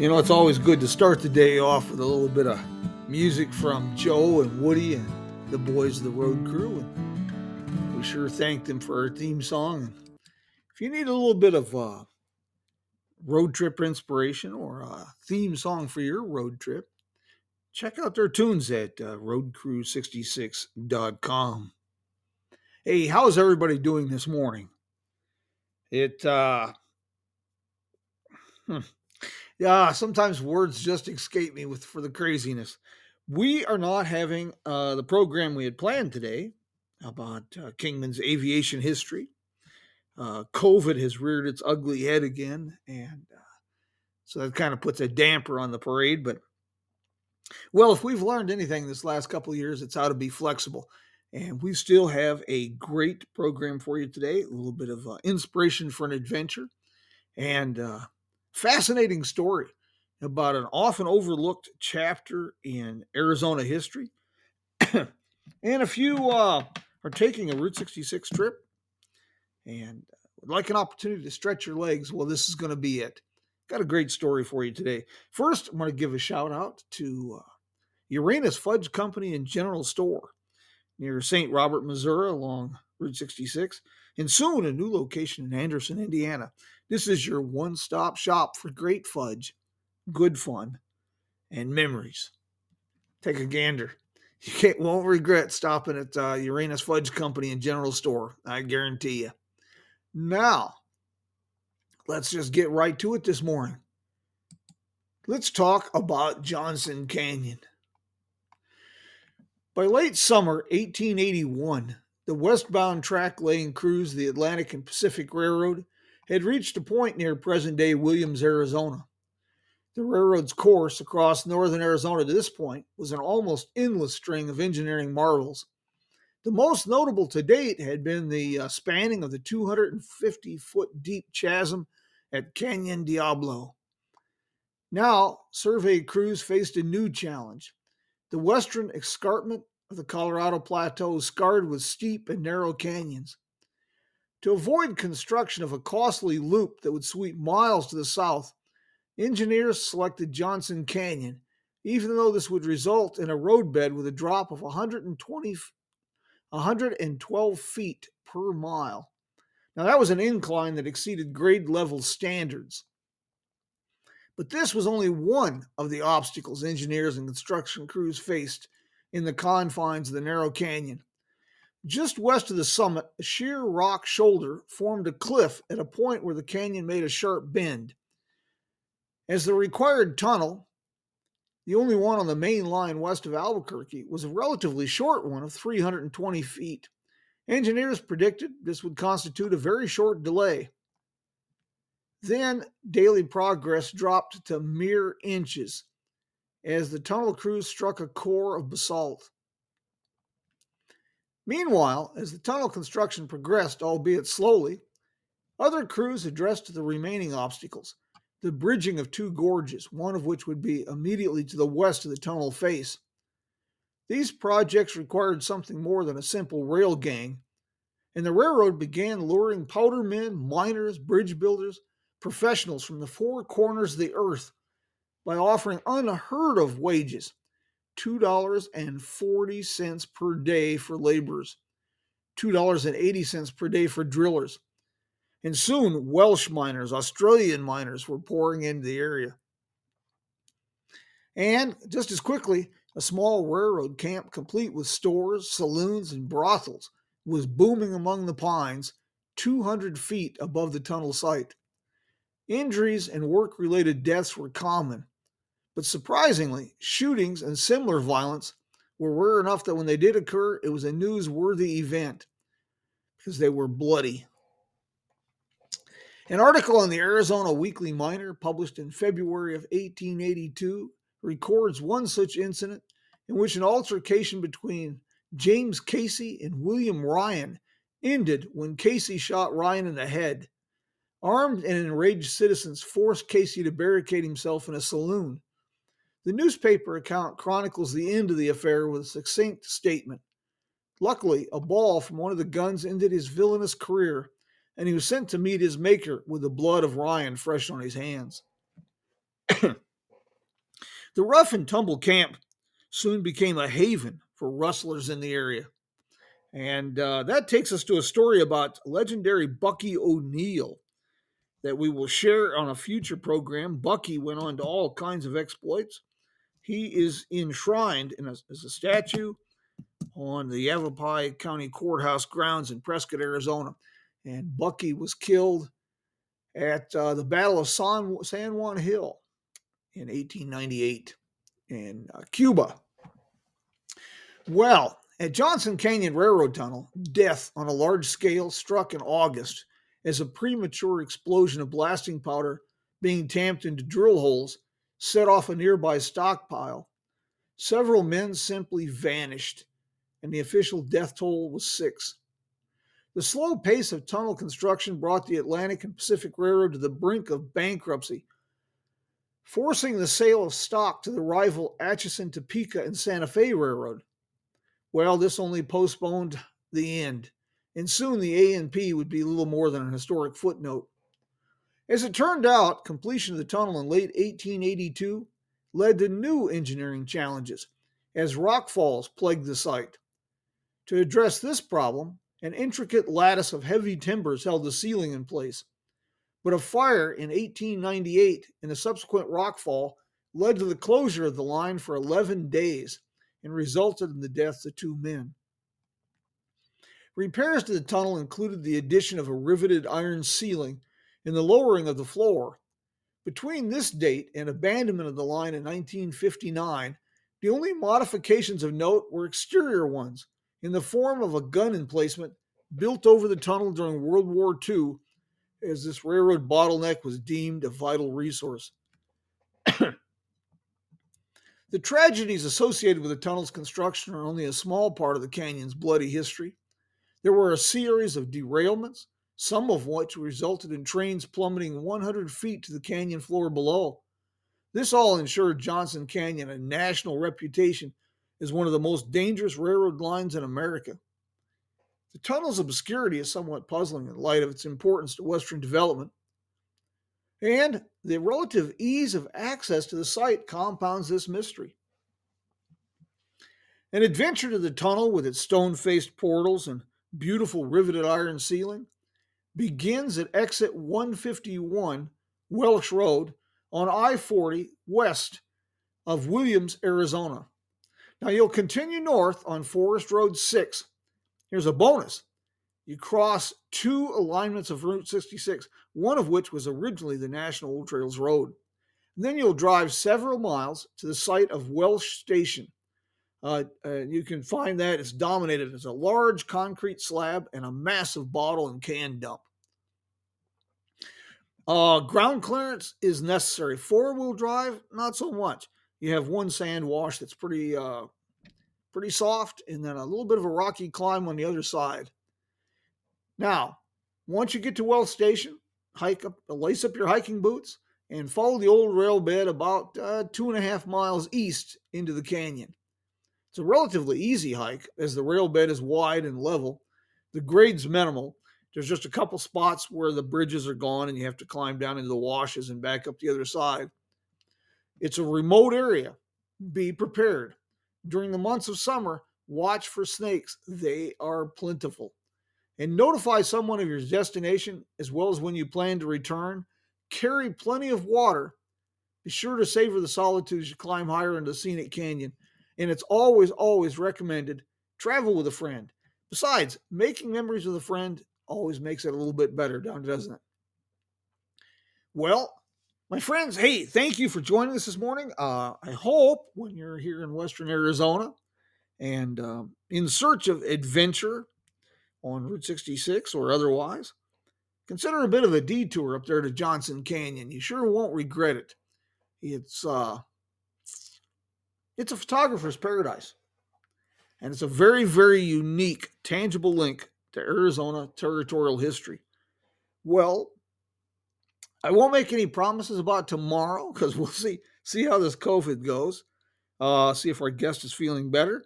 You know, it's always good to start the day off with a little bit of music from Joe and Woody and the boys of the road crew. And we sure thank them for our theme song. And if you need a little bit of uh, road trip inspiration or a theme song for your road trip, check out their tunes at uh, roadcrew66.com. Hey, how's everybody doing this morning? It, uh, hmm yeah, sometimes words just escape me with for the craziness. We are not having uh, the program we had planned today about uh, Kingman's aviation history. Uh, COVID has reared its ugly head again, and uh, so that kind of puts a damper on the parade. But well, if we've learned anything this last couple of years, it's how to be flexible. And we still have a great program for you today. A little bit of uh, inspiration for an adventure, and uh, Fascinating story about an often overlooked chapter in Arizona history. and if you uh, are taking a Route 66 trip and would like an opportunity to stretch your legs, well, this is going to be it. Got a great story for you today. First, I'm going to give a shout out to uh, Uranus Fudge Company and General Store near St. Robert, Missouri, along Route 66, and soon a new location in Anderson, Indiana. This is your one stop shop for great fudge, good fun, and memories. Take a gander. You won't regret stopping at uh, Uranus Fudge Company and General Store. I guarantee you. Now, let's just get right to it this morning. Let's talk about Johnson Canyon. By late summer 1881, the westbound track laying crews of the Atlantic and Pacific Railroad had reached a point near present day Williams, Arizona. The railroad's course across northern Arizona to this point was an almost endless string of engineering marvels. The most notable to date had been the uh, spanning of the 250 foot deep chasm at Canyon Diablo. Now, survey crews faced a new challenge. The western escarpment the Colorado Plateau is scarred with steep and narrow canyons. To avoid construction of a costly loop that would sweep miles to the south, engineers selected Johnson Canyon, even though this would result in a roadbed with a drop of 120, 112 feet per mile. Now, that was an incline that exceeded grade level standards. But this was only one of the obstacles engineers and construction crews faced in the confines of the narrow canyon. Just west of the summit, a sheer rock shoulder formed a cliff at a point where the canyon made a sharp bend. As the required tunnel, the only one on the main line west of Albuquerque, was a relatively short one of 320 feet. Engineers predicted this would constitute a very short delay. Then daily progress dropped to mere inches as the tunnel crews struck a core of basalt. Meanwhile, as the tunnel construction progressed, albeit slowly, other crews addressed the remaining obstacles the bridging of two gorges, one of which would be immediately to the west of the tunnel face. These projects required something more than a simple rail gang, and the railroad began luring powder men, miners, bridge builders, professionals from the four corners of the earth by offering unheard of wages $2.40 per day for laborers, $2.80 per day for drillers. And soon, Welsh miners, Australian miners were pouring into the area. And just as quickly, a small railroad camp complete with stores, saloons, and brothels was booming among the pines 200 feet above the tunnel site. Injuries and work related deaths were common, But surprisingly, shootings and similar violence were rare enough that when they did occur, it was a newsworthy event because they were bloody. An article in the Arizona Weekly Miner, published in February of 1882, records one such incident in which an altercation between James Casey and William Ryan ended when Casey shot Ryan in the head. Armed and enraged citizens forced Casey to barricade himself in a saloon. The newspaper account chronicles the end of the affair with a succinct statement. Luckily, a ball from one of the guns ended his villainous career, and he was sent to meet his maker with the blood of Ryan fresh on his hands. the rough and tumble camp soon became a haven for rustlers in the area. And uh, that takes us to a story about legendary Bucky O'Neill that we will share on a future program. Bucky went on to all kinds of exploits. He is enshrined in a, as a statue on the Yavapai County Courthouse grounds in Prescott, Arizona. And Bucky was killed at uh, the Battle of San, San Juan Hill in 1898 in uh, Cuba. Well, at Johnson Canyon Railroad Tunnel, death on a large scale struck in August as a premature explosion of blasting powder being tamped into drill holes set off a nearby stockpile. Several men simply vanished, and the official death toll was six. The slow pace of tunnel construction brought the Atlantic and Pacific Railroad to the brink of bankruptcy, forcing the sale of stock to the rival Atchison, Topeka, and Santa Fe Railroad. Well, this only postponed the end, and soon the A&P would be little more than a historic footnote. As it turned out, completion of the tunnel in late 1882 led to new engineering challenges as rock falls plagued the site. To address this problem, an intricate lattice of heavy timbers held the ceiling in place. But a fire in 1898 and a subsequent rockfall led to the closure of the line for 11 days and resulted in the deaths of two men. Repairs to the tunnel included the addition of a riveted iron ceiling and the lowering of the floor. Between this date and abandonment of the line in 1959, the only modifications of note were exterior ones in the form of a gun emplacement built over the tunnel during World War II, as this railroad bottleneck was deemed a vital resource. The tragedies associated with the tunnel's construction are only a small part of the canyon's bloody history. There were a series of derailments, some of which resulted in trains plummeting 100 feet to the canyon floor below. This all ensured Johnson Canyon a national reputation as one of the most dangerous railroad lines in America. The tunnel's obscurity is somewhat puzzling in light of its importance to Western development. And the relative ease of access to the site compounds this mystery. An adventure to the tunnel with its stone faced portals and beautiful riveted iron ceiling begins at exit 151 Welch Road on I 40 west of Williams, Arizona. Now you'll continue north on Forest Road 6. Here's a bonus you cross two alignments of Route 66, one of which was originally the National Old Trails Road. Then you'll drive several miles to the site of Welch Station. Uh, you can find that it's dominated as a large concrete slab and a massive bottle and can dump. Uh, ground clearance is necessary. Four wheel drive, not so much. You have one sand wash that's pretty uh, pretty soft, and then a little bit of a rocky climb on the other side. Now, once you get to Welch Station, hike up, lace up your hiking boots, and follow the old rail bed about uh, two and a half miles east into the canyon. It's a relatively easy hike as the rail bed is wide and level. The grade's minimal. There's just a couple spots where the bridges are gone and you have to climb down into the washes and back up the other side. It's a remote area. Be prepared. During the months of summer, watch for snakes. They are plentiful and notify someone of your destination as well as when you plan to return. Carry plenty of water. Be sure to savor the solitude as you climb higher into the scenic canyon. And it's always, always recommended travel with a friend. Besides, making memories with a friend always makes it a little bit better, doesn't it? Well, My friends, hey, thank you for joining us this morning. Uh, I hope when you're here in Western Arizona and um, in search of adventure on Route 66 or otherwise, consider a bit of a detour up there to Johnson Canyon. You sure won't regret it. It's uh, it's a photographer's paradise, and it's a very, very unique, tangible link to Arizona territorial history. Well, I won't make any promises about tomorrow because we'll see see how this COVID goes. Uh, see if our guest is feeling better.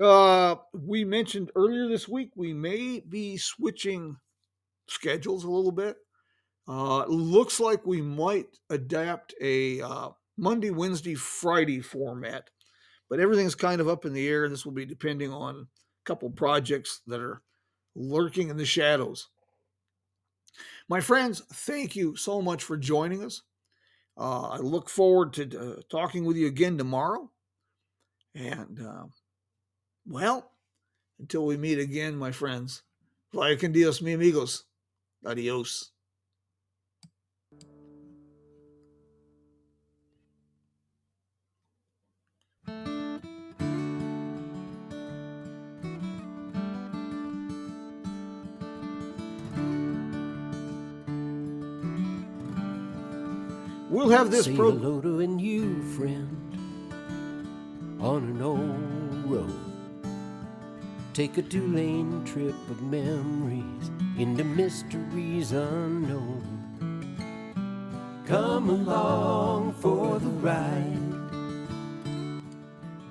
Uh, we mentioned earlier this week we may be switching schedules a little bit. Uh, looks like we might adapt a uh, Monday, Wednesday, Friday format, but everything's kind of up in the air. This will be depending on a couple projects that are lurking in the shadows. My friends, thank you so much for joining us. Uh, I look forward to uh, talking with you again tomorrow. And, uh, well, until we meet again, my friends, vaya con Dios, mi amigos. Adios. We'll have this Say program. hello to a new friend on an old road. Take a two lane trip of memories into mysteries unknown. Come along for the ride.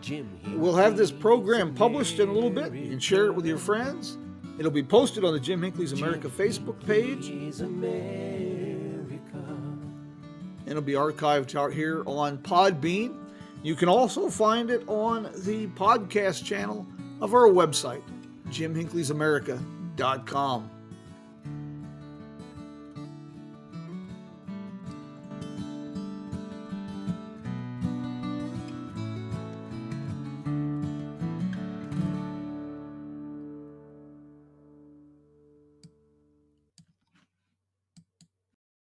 Jim We'll have this program published in a little bit. You can share it with your friends. It'll be posted on the Jim Hinckley's America Facebook page, America's America. and it'll be archived out here on Podbean. You can also find it on the podcast channel of our website, jimhinckleysamerica.com.